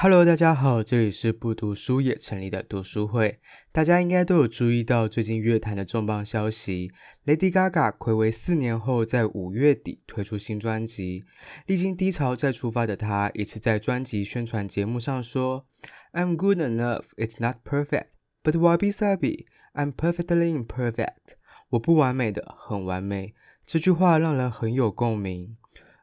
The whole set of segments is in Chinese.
Hello，大家好，这里是不读书也成立的读书会。大家应该都有注意到最近乐坛的重磅消息，Lady Gaga 睽违四年后在五月底推出新专辑。历经低潮再出发的她，一次在专辑宣传节目上说：“I'm good enough, it's not perfect, but why be sabi, I'm perfectly imperfect。”我不完美的，很完美。这句话让人很有共鸣。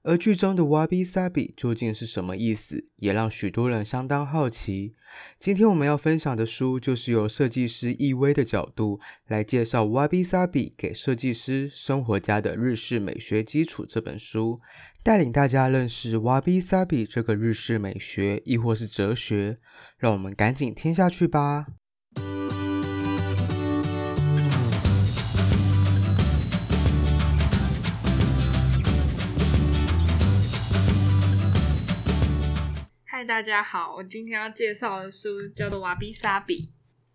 而剧中的 Wabi Sabi 究竟是什么意思，也让许多人相当好奇。今天我们要分享的书，就是由设计师易威的角度来介绍 Wabi Sabi 给设计师生活家的日式美学基础这本书，带领大家认识 Wabi Sabi 这个日式美学，亦或是哲学。让我们赶紧听下去吧。大家好，我今天要介绍的书叫做《瓦比萨比》，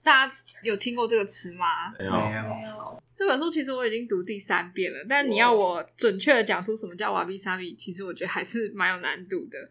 大家有听过这个词吗？没有。这本书其实我已经读第三遍了，但你要我准确的讲出什么叫瓦比萨比，其实我觉得还是蛮有难度的。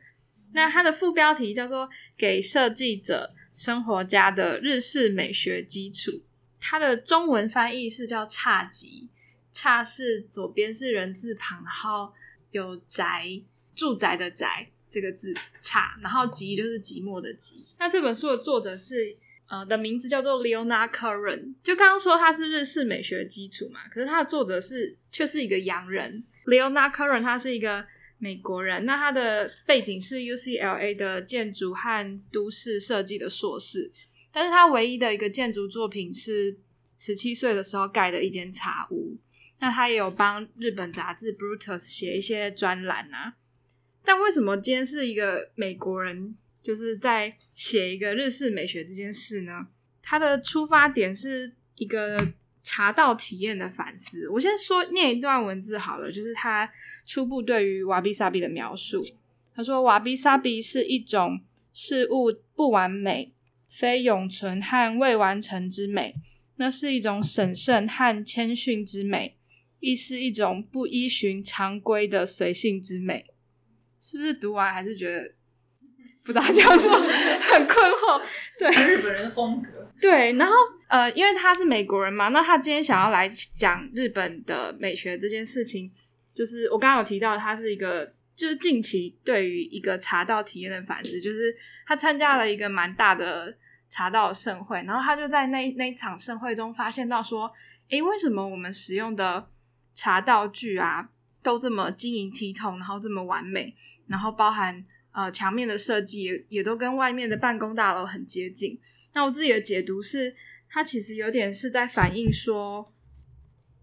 那它的副标题叫做《给设计者、生活家的日式美学基础》，它的中文翻译是叫“侘寂”，“侘”是左边是人字旁，然后有宅，住宅的宅。这个字差，然后寂就是寂寞的寂。那这本书的作者是呃的名字叫做 Leonard Curran，就刚刚说他是日式美学基础嘛，可是他的作者是却是一个洋人。Leonard Curran 他是一个美国人，那他的背景是 UCLA 的建筑和都市设计的硕士，但是他唯一的一个建筑作品是十七岁的时候盖的一间茶屋。那他也有帮日本杂志 Brutus 写一些专栏啊。但为什么今天是一个美国人，就是在写一个日式美学这件事呢？他的出发点是一个茶道体验的反思。我先说念一段文字好了，就是他初步对于瓦比萨比的描述。他说：“瓦比萨比是一种事物不完美、非永存和未完成之美，那是一种审慎和谦逊之美，亦是一种不依循常规的随性之美。”是不是读完还是觉得不知道叫什么，很困惑？对，日本人的风格。对，然后呃，因为他是美国人嘛，那他今天想要来讲日本的美学这件事情，就是我刚刚有提到，他是一个就是近期对于一个茶道体验的反思，就是他参加了一个蛮大的茶道盛会，然后他就在那那一场盛会中发现到说，诶，为什么我们使用的茶道具啊？都这么晶莹剔透，然后这么完美，然后包含呃墙面的设计也也都跟外面的办公大楼很接近。那我自己的解读是，它其实有点是在反映说，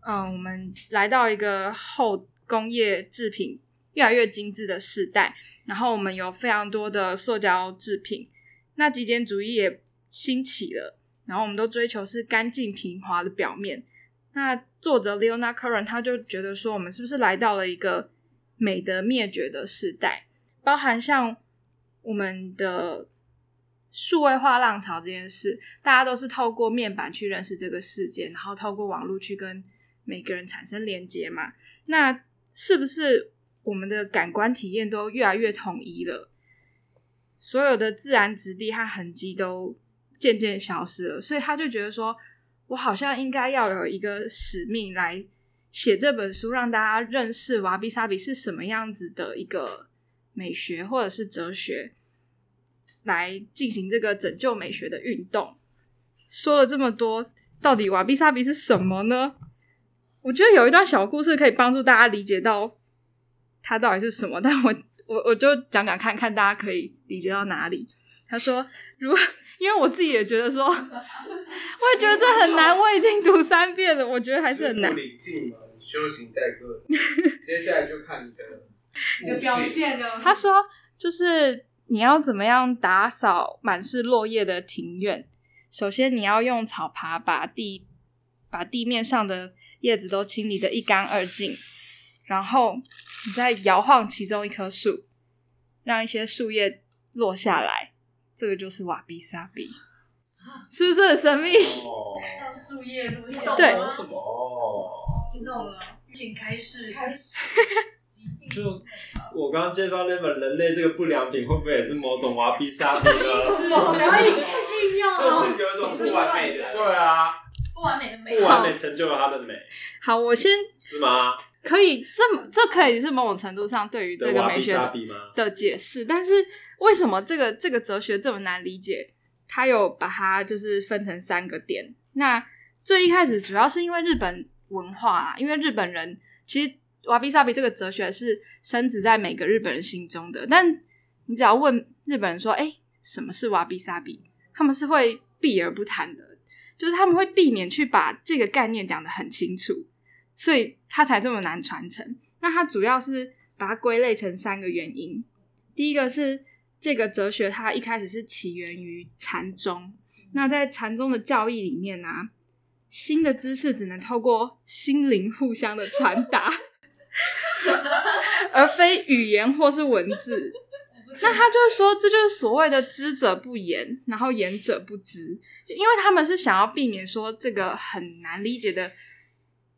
嗯、我们来到一个后工业制品越来越精致的时代，然后我们有非常多的塑胶制品，那极简主义也兴起了，然后我们都追求是干净平滑的表面。那作者 Leona Curran 他就觉得说，我们是不是来到了一个美的灭绝的时代？包含像我们的数位化浪潮这件事，大家都是透过面板去认识这个世界，然后透过网络去跟每个人产生连接嘛。那是不是我们的感官体验都越来越统一了？所有的自然质地和痕迹都渐渐消失了，所以他就觉得说。我好像应该要有一个使命来写这本书，让大家认识瓦比萨比是什么样子的一个美学或者是哲学，来进行这个拯救美学的运动。说了这么多，到底瓦比萨比是什么呢？我觉得有一段小故事可以帮助大家理解到它到底是什么，但我我我就讲讲看看大家可以理解到哪里。他说，如因为我自己也觉得说，我也觉得这很难。我已经读三遍了，我觉得还是很难。修行在个，接下来就看你的 你的表现了。他说，就是你要怎么样打扫满是落叶的庭院？首先，你要用草耙把地把地面上的叶子都清理的一干二净，然后你再摇晃其中一棵树，让一些树叶落下来。这个就是瓦比萨比，是不是很神秘？哦，树叶落下，对，什么？哦，听懂了，请开始，开始。就我刚刚介绍那本《人类这个不良品》，会不会也是某种瓦比萨比呢？不要硬硬要，就是有一种不完美的，对啊，不完美的美，不完美成就了他的美，好，我先是吗？可以，这这可以是某种程度上对于这个美学的解释，但是为什么这个这个哲学这么难理解？他有把它就是分成三个点。那最一开始主要是因为日本文化啊，因为日本人其实瓦比萨比这个哲学是深植在每个日本人心中的。但你只要问日本人说：“哎，什么是瓦比萨比？”他们是会避而不谈的，就是他们会避免去把这个概念讲得很清楚。所以它才这么难传承。那它主要是把它归类成三个原因。第一个是这个哲学，它一开始是起源于禅宗。那在禅宗的教义里面呢、啊，新的知识只能透过心灵互相的传达，而非语言或是文字。那他就是说，这就是所谓的知者不言，然后言者不知，因为他们是想要避免说这个很难理解的。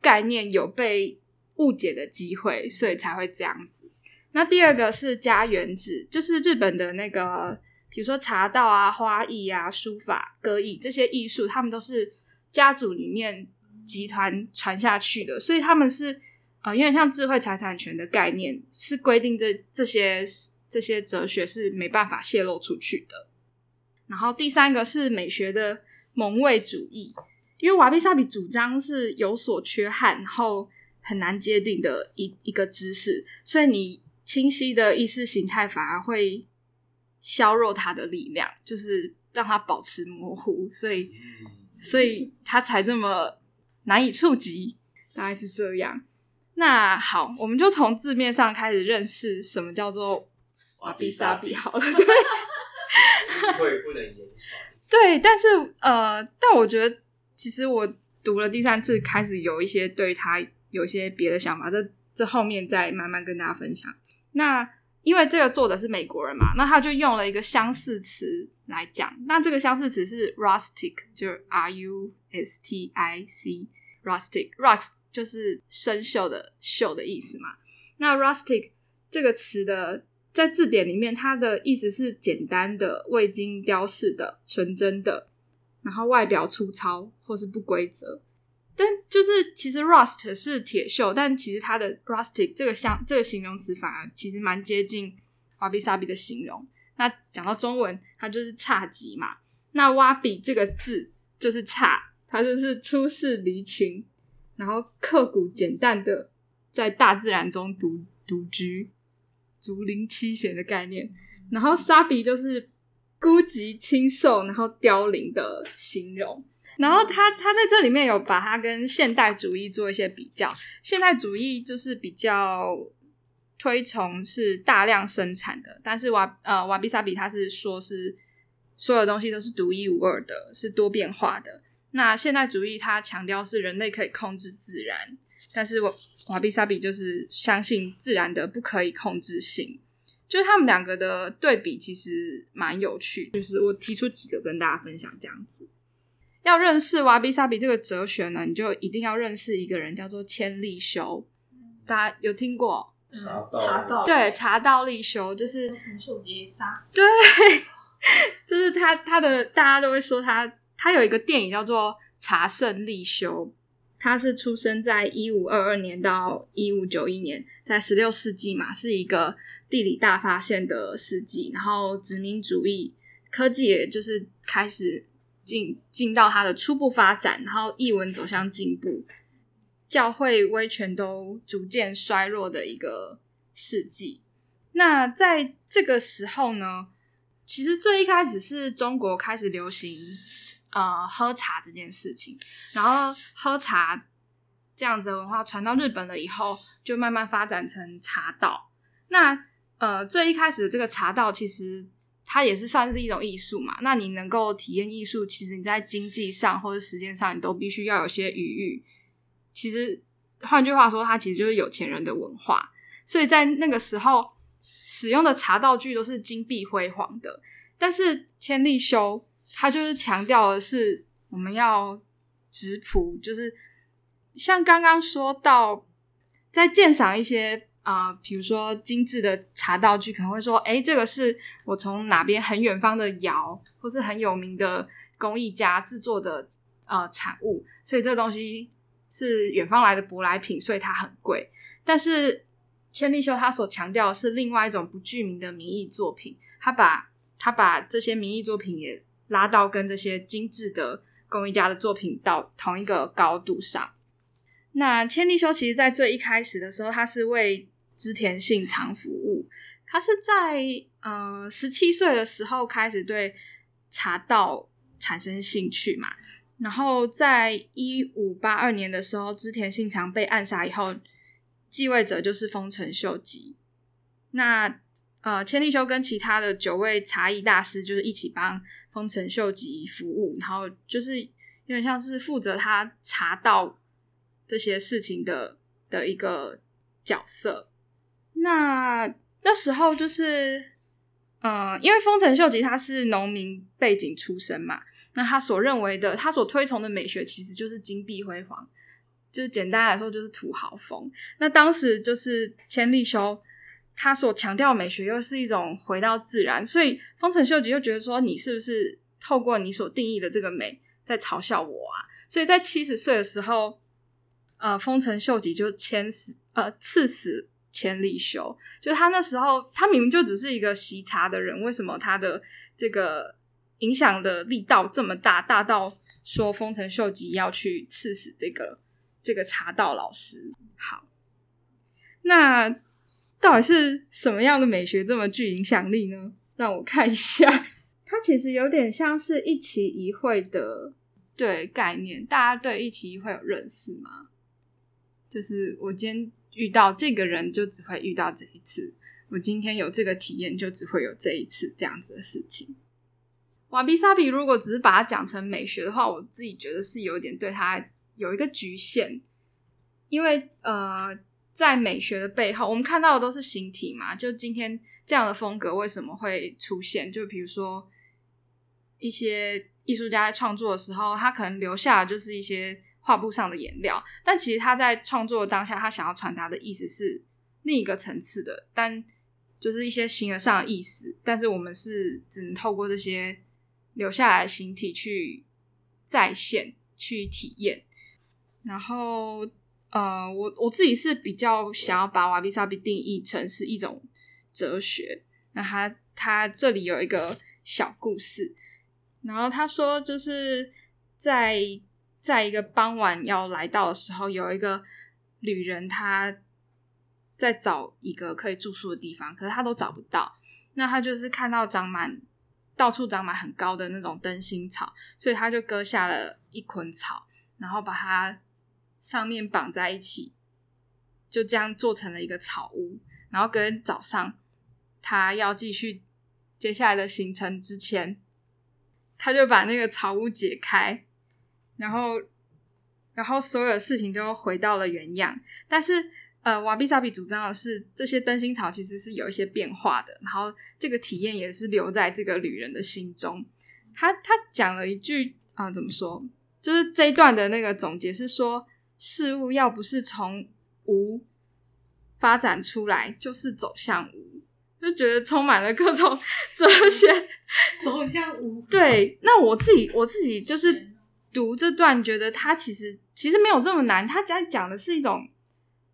概念有被误解的机会，所以才会这样子。那第二个是家元制，就是日本的那个，比如说茶道啊、花艺啊、书法、歌艺这些艺术，他们都是家族里面集团传下去的，所以他们是呃，有点像智慧财产权的概念，是规定这这些这些哲学是没办法泄露出去的。然后第三个是美学的蒙昧主义。因为瓦比萨比主张是有所缺憾，然后很难界定的一一个知识，所以你清晰的意识形态反而会削弱它的力量，就是让它保持模糊，所以所以它才这么难以触及，大概是这样。那好，我们就从字面上开始认识什么叫做瓦比萨比好了。对，会不能言传。对，但是呃，但我觉得。其实我读了第三次，开始有一些对他有一些别的想法，这这后面再慢慢跟大家分享。那因为这个作者是美国人嘛，那他就用了一个相似词来讲。那这个相似词是 rustic，就是 R U S T I C，rustic，rust 就是生锈的锈的意思嘛。那 rustic 这个词的在字典里面，它的意思是简单的、未经雕饰的、纯真的。然后外表粗糙或是不规则，但就是其实 rust 是铁锈，但其实它的 rustic 这个像这个形容词反而其实蛮接近瓦比萨比的形容。那讲到中文，它就是侘寂嘛。那瓦比这个字就是侘，它就是出世离群，然后刻骨简单的在大自然中独独居，竹林七贤的概念。然后萨比就是。孤寂、清瘦，然后凋零的形容。然后他他在这里面有把它跟现代主义做一些比较。现代主义就是比较推崇是大量生产的，但是瓦呃瓦比萨比他是说是所有东西都是独一无二的，是多变化的。那现代主义他强调是人类可以控制自然，但是瓦瓦比萨比就是相信自然的不可以控制性。就是他们两个的对比其实蛮有趣，就是我提出几个跟大家分享这样子。要认识瓦比萨比这个哲学呢，你就一定要认识一个人，叫做千利休。大家有听过？茶道，茶道对，茶道利休就是陈秀杰杀死。对，就是他，他的大家都会说他，他有一个电影叫做《茶圣利休》，他是出生在一五二二年到一五九一年，在十六世纪嘛，是一个。地理大发现的世纪，然后殖民主义科技也就是开始进进到它的初步发展，然后译文走向进步，教会威权都逐渐衰弱的一个世纪。那在这个时候呢，其实最一开始是中国开始流行呃喝茶这件事情，然后喝茶这样子的文化传到日本了以后，就慢慢发展成茶道。那呃，最一开始的这个茶道，其实它也是算是一种艺术嘛。那你能够体验艺术，其实你在经济上或者时间上，你都必须要有些余裕。其实换句话说，它其实就是有钱人的文化。所以在那个时候，使用的茶道具都是金碧辉煌的。但是千利休他就是强调的是，我们要质朴，就是像刚刚说到，在鉴赏一些。啊、呃，比如说精致的茶道具，可能会说，哎，这个是我从哪边很远方的窑，或是很有名的工艺家制作的呃产物，所以这东西是远方来的舶来品，所以它很贵。但是千利休他所强调的是另外一种不具名的名义作品，他把他把这些名义作品也拉到跟这些精致的工艺家的作品到同一个高度上。那千利休其实，在最一开始的时候，他是为织田信长服务。他是在呃十七岁的时候开始对茶道产生兴趣嘛。然后在一五八二年的时候，织田信长被暗杀以后，继位者就是丰臣秀吉。那呃，千利休跟其他的九位茶艺大师就是一起帮丰臣秀吉服务，然后就是有点像是负责他茶道这些事情的的一个角色。那那时候就是，呃，因为丰臣秀吉他是农民背景出身嘛，那他所认为的，他所推崇的美学其实就是金碧辉煌，就是简单来说就是土豪风。那当时就是千利休。他所强调美学又是一种回到自然，所以丰臣秀吉就觉得说，你是不是透过你所定义的这个美在嘲笑我啊？所以在七十岁的时候，呃，丰臣秀吉就签死呃赐死千利休。就他那时候，他明明就只是一个习茶的人，为什么他的这个影响的力道这么大，大到说丰臣秀吉要去刺死这个这个茶道老师？好，那。到底是什么样的美学这么具影响力呢？让我看一下，它其实有点像是一期一会的对概念。大家对一期一会有认识吗？就是我今天遇到这个人，就只会遇到这一次；我今天有这个体验，就只会有这一次这样子的事情。瓦比萨比如果只是把它讲成美学的话，我自己觉得是有点对它有一个局限，因为呃。在美学的背后，我们看到的都是形体嘛。就今天这样的风格为什么会出现？就比如说一些艺术家在创作的时候，他可能留下的就是一些画布上的颜料，但其实他在创作当下，他想要传达的意思是另一个层次的，但就是一些形而上的意思。但是我们是只能透过这些留下来的形体去再现、去体验，然后。呃，我我自己是比较想要把瓦比萨比定义成是一种哲学。那他他这里有一个小故事，然后他说就是在在一个傍晚要来到的时候，有一个旅人他在找一个可以住宿的地方，可是他都找不到。那他就是看到长满到处长满很高的那种灯芯草，所以他就割下了一捆草，然后把它。上面绑在一起，就这样做成了一个草屋。然后隔天早上，他要继续接下来的行程之前，他就把那个草屋解开，然后，然后所有的事情都回到了原样。但是，呃，瓦比萨比主张的是，这些灯芯草其实是有一些变化的。然后，这个体验也是留在这个旅人的心中。他他讲了一句啊、呃，怎么说？就是这一段的那个总结是说。事物要不是从无发展出来，就是走向无，就觉得充满了各种 哲学。走向无。对，那我自己我自己就是读这段，觉得它其实其实没有这么难。它讲讲的是一种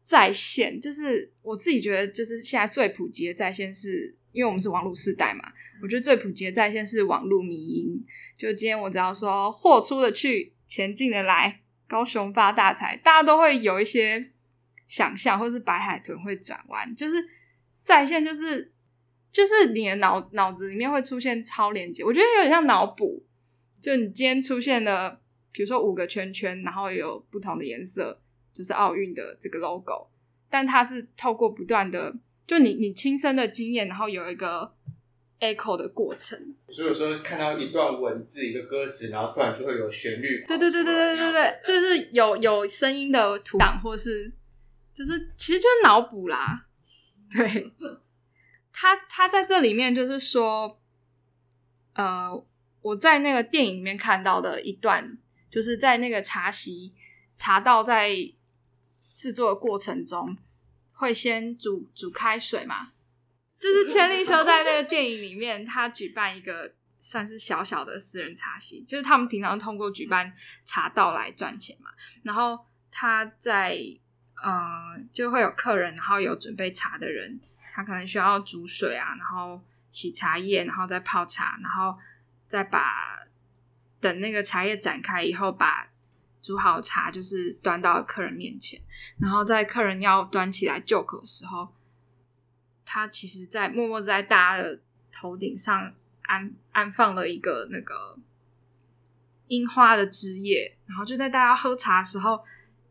再现，就是我自己觉得，就是现在最普及的在线是，因为我们是网络世代嘛。我觉得最普及的在线是网络迷因。就今天我只要说货出得去，钱进的来。高雄发大财，大家都会有一些想象，或是白海豚会转弯，就是在线，就是就是你的脑脑子里面会出现超连接，我觉得有点像脑补。就你今天出现了，比如说五个圈圈，然后有不同的颜色，就是奥运的这个 logo，但它是透过不断的，就你你亲身的经验，然后有一个。echo 的过程，所以有时候看到一段文字、一个歌词，然后突然就会有旋律。对对对对对对对，就是有有声音的图档，或是就是其实就是脑补啦。对，他他在这里面就是说，呃，我在那个电影里面看到的一段，就是在那个茶席茶道在制作的过程中，会先煮煮开水嘛。就是千利休在那个电影里面，他举办一个算是小小的私人茶席，就是他们平常通过举办茶道来赚钱嘛。然后他在呃就会有客人，然后有准备茶的人，他可能需要煮水啊，然后洗茶叶，然后再泡茶，然后再把等那个茶叶展开以后，把煮好茶就是端到客人面前，然后在客人要端起来就口的时候。他其实，在默默在大家的头顶上安安放了一个那个樱花的枝叶，然后就在大家喝茶的时候，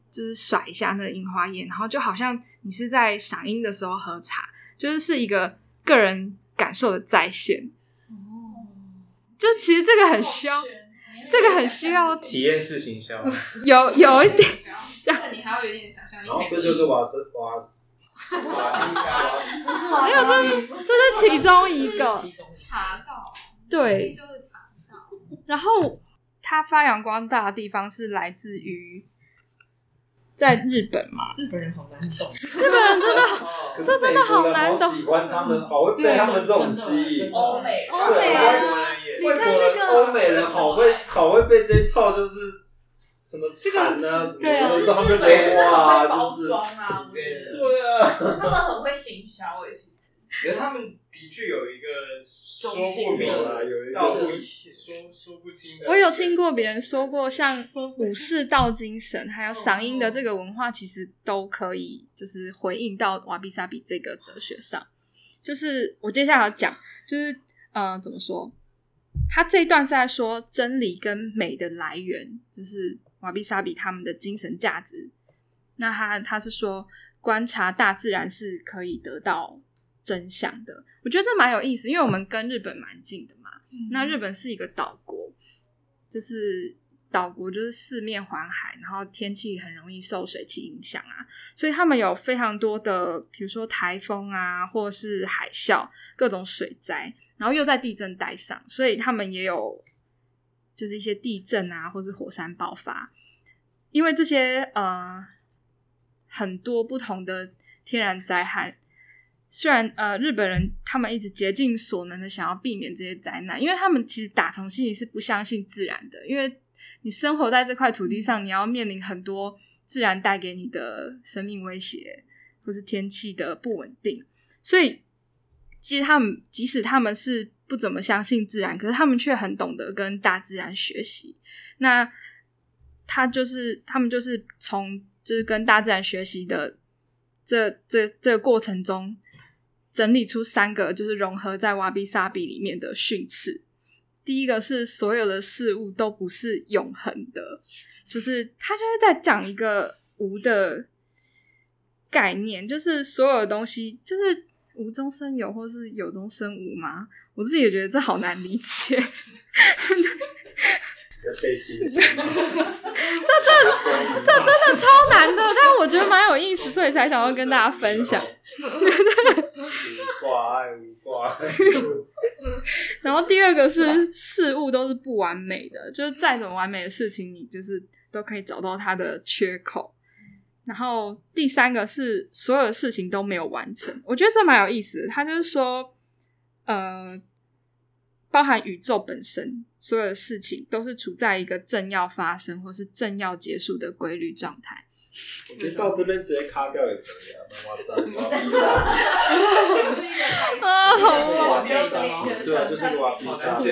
就是甩一下那个樱花叶，然后就好像你是在赏樱的时候喝茶，就是是一个个人感受的再现。哦，就其实这个很需要，这个很需要体验式行销，有有一点像，你还要有一点想象力。然后这就是瓦斯瓦斯。没有，这是这是其中一个。茶道，对，然后它发扬光大的地方是来自于在日本嘛，日本人好难懂，日本人真的，这 真的好难懂，喜欢他们，好会被他们这种吸引，欧美欧美啊，你看那个欧美人好会好会被这一套就是。什么惨啊？什么？对啊，他们就是很会包装啊，对啊，他们很会行销诶，其实。可是他们的确有一个说不明啊，有一个说说不清的。我有听过别人说过，像武士道精神，还有赏樱的这个文化，其实都可以就是回应到瓦比萨比这个哲学上。就是我接下来要讲，就是嗯、呃，怎么说？他这一段是在说真理跟美的来源，就是。瓦比萨比他们的精神价值，那他他是说观察大自然是可以得到真相的。我觉得这蛮有意思，因为我们跟日本蛮近的嘛。嗯、那日本是一个岛国，就是岛国就是四面环海，然后天气很容易受水汽影响啊，所以他们有非常多的，比如说台风啊，或是海啸，各种水灾，然后又在地震带上，所以他们也有。就是一些地震啊，或是火山爆发，因为这些呃很多不同的天然灾害，虽然呃日本人他们一直竭尽所能的想要避免这些灾难，因为他们其实打从心里是不相信自然的，因为你生活在这块土地上，你要面临很多自然带给你的生命威胁，或是天气的不稳定，所以其实他们即使他们是。不怎么相信自然，可是他们却很懂得跟大自然学习。那他就是他们就是从就是跟大自然学习的这这这个过程中，整理出三个就是融合在瓦比萨比里面的训斥。第一个是所有的事物都不是永恒的，就是他就是在讲一个无的概念，就是所有的东西就是无中生有，或是有中生无吗？我自己也觉得这好难理解，被吸引，这真的这真的超难的，但我觉得蛮有意思，所以才想要跟大家分享。无挂碍，无挂碍。然后第二个是事物都是不完美的，就是再怎么完美的事情，你就是都可以找到它的缺口。然后第三个是所有的事情都没有完成，我觉得这蛮有意思的。他就是说。呃，包含宇宙本身，所有的事情都是处在一个正要发生或是正要结束的规律状态。我觉得到这边直接卡掉也可以啊！哇塞，啊，好啊，对啊，就是瓦比萨比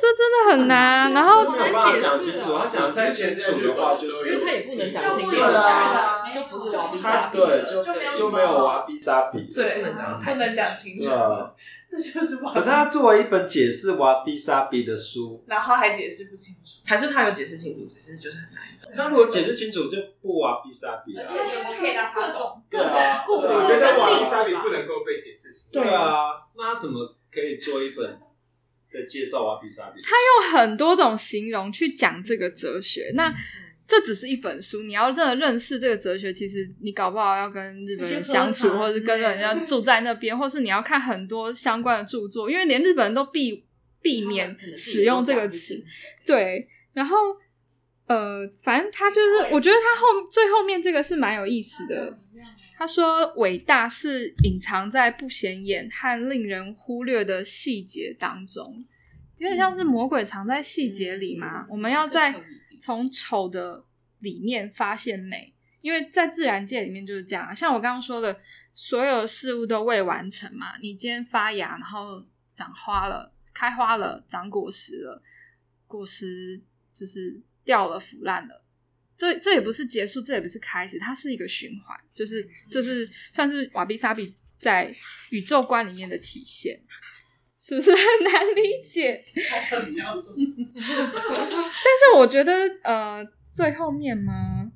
这真的很难。然后他讲清楚，他讲再清楚的话，就是因为他也不能讲清楚啊，就不是瓦比萨比，对，就就没有瓦比萨比，对，不能讲，不能讲清楚。这就是瓦。可是他作为一本解释瓦比萨比的书，然后还解释不清楚，还是他有解释清楚，只是就是很难懂。他如果解释清楚，就不瓦比萨比了。而且可以让各种各种故事，我觉得瓦比萨比不能够被解释清楚。对啊，那他怎么可以做一本的介绍瓦比萨比？他用很多种形容去讲这个哲学，那。这只是一本书，你要真的认识这个哲学，其实你搞不好要跟日本人相处，或者是跟人家住在那边，或是你要看很多相关的著作，因为连日本人都避避免使用这个词。对，然后呃，反正他就是，我觉得他后最后面这个是蛮有意思的。他说：“伟大是隐藏在不显眼和令人忽略的细节当中，有点像是魔鬼藏在细节里嘛。我们要在从丑的里面发现美，因为在自然界里面就是这样。像我刚刚说的，所有事物都未完成嘛。你今天发芽，然后长花了，开花了，长果实了，果实就是。”掉了，腐烂了，这这也不是结束，这也不是开始，它是一个循环，就是这是算是瓦比萨比在宇宙观里面的体现，是不是很难理解？但是我觉得，呃，最后面吗？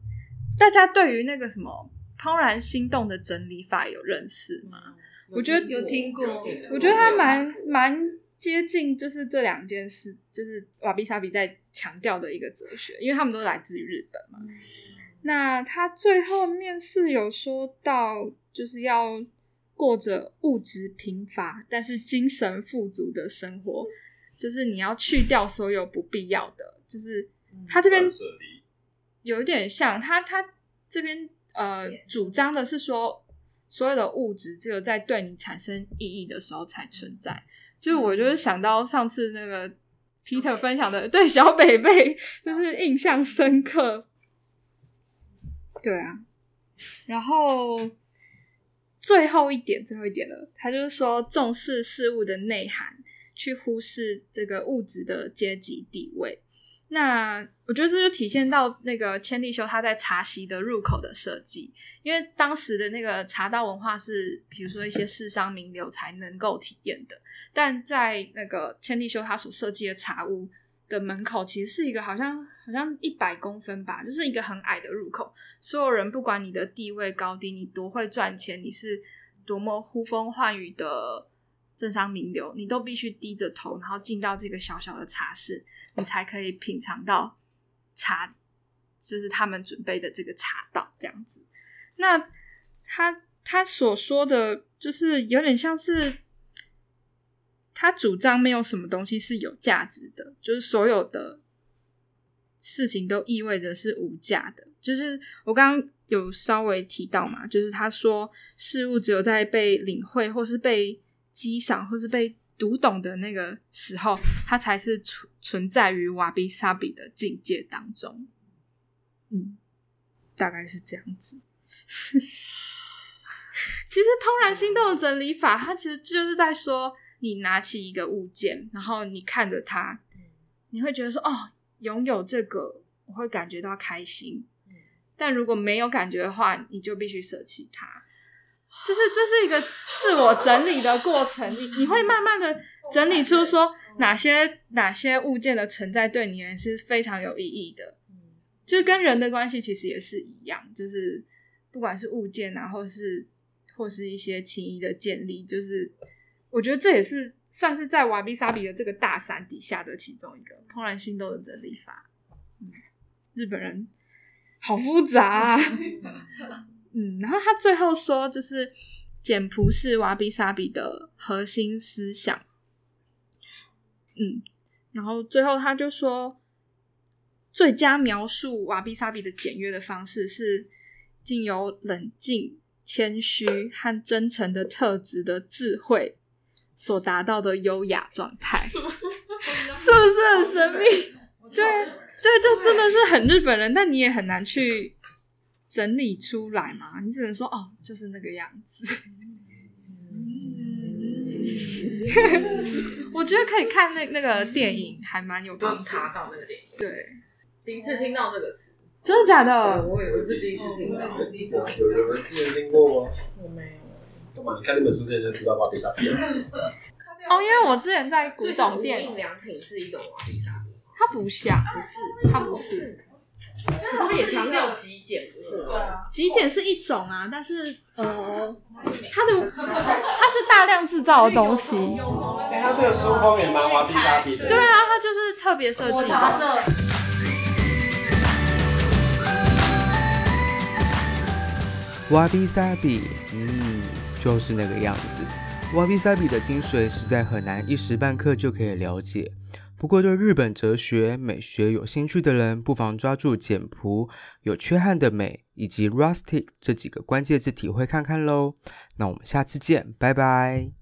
大家对于那个什么怦然心动的整理法有认识吗？我觉得有听过，我觉得它蛮蛮。接近就是这两件事，就是瓦比萨比在强调的一个哲学，因为他们都来自于日本嘛。嗯、那他最后面是有说到，就是要过着物质贫乏但是精神富足的生活，就是你要去掉所有不必要的。就是他这边有一点像他他这边呃主张的是说，所有的物质只有在对你产生意义的时候才存在。就是我就是想到上次那个 Peter 分享的，对小北贝就是印象深刻。对啊，然后最后一点，最后一点了，他就是说重视事物的内涵，去忽视这个物质的阶级地位。那我觉得这就体现到那个千利休他在茶席的入口的设计，因为当时的那个茶道文化是，比如说一些世商名流才能够体验的，但在那个千利休他所设计的茶屋的门口，其实是一个好像好像一百公分吧，就是一个很矮的入口，所有人不管你的地位高低，你多会赚钱，你是多么呼风唤雨的政商名流，你都必须低着头，然后进到这个小小的茶室。你才可以品尝到茶，就是他们准备的这个茶道这样子。那他他所说的，就是有点像是他主张没有什么东西是有价值的，就是所有的事情都意味着是无价的。就是我刚刚有稍微提到嘛，就是他说事物只有在被领会，或是被激赏，或是被。读懂的那个时候，它才是存存在于瓦比萨比的境界当中。嗯，大概是这样子。其实怦然心动的整理法，它其实就是在说，你拿起一个物件，然后你看着它，你会觉得说，哦，拥有这个，我会感觉到开心。但如果没有感觉的话，你就必须舍弃它。就是这是一个自我整理的过程，你 你会慢慢的整理出说哪些哪些物件的存在对你而言是非常有意义的，就是跟人的关系其实也是一样，就是不管是物件啊，或是或是一些情谊的建立，就是我觉得这也是算是在瓦比萨比的这个大伞底下的其中一个怦然心动的整理法。嗯，日本人好复杂啊。嗯，然后他最后说，就是简朴是瓦比萨比的核心思想。嗯，然后最后他就说，最佳描述瓦比萨比的简约的方式是，经由冷静、谦虚和真诚的特质的智慧所达到的优雅状态，是不是很神秘？对，对，就真的是很日本人，但你也很难去。整理出来嘛？你只能说哦，就是那个样子。嗯，我觉得可以看那那个电影，还蛮有帮助。查到那个电影，对，第一次听到这个词，真的假的？我也是第一次听到。有人之前听过吗？我没有。干嘛？你看那本书之前就知道瓦比萨比了？哦，因为我之前在古董店，印良品是一种瓦比萨比，它不像，不是，它不是。他也强调极简，不是吗？极简是一种啊，但是呃，它的它是大量制造的东西。哎，它这个书封也蛮瓦比萨比的。对啊，它就是特别设计的。瓦比萨比，嗯，就是那个样子。瓦比萨比的精髓实在很难一时半刻就可以了解。不过对日本哲学、美学有兴趣的人，不妨抓住简朴、有缺憾的美以及 rustic 这几个关键字体会看看喽。那我们下次见，拜拜。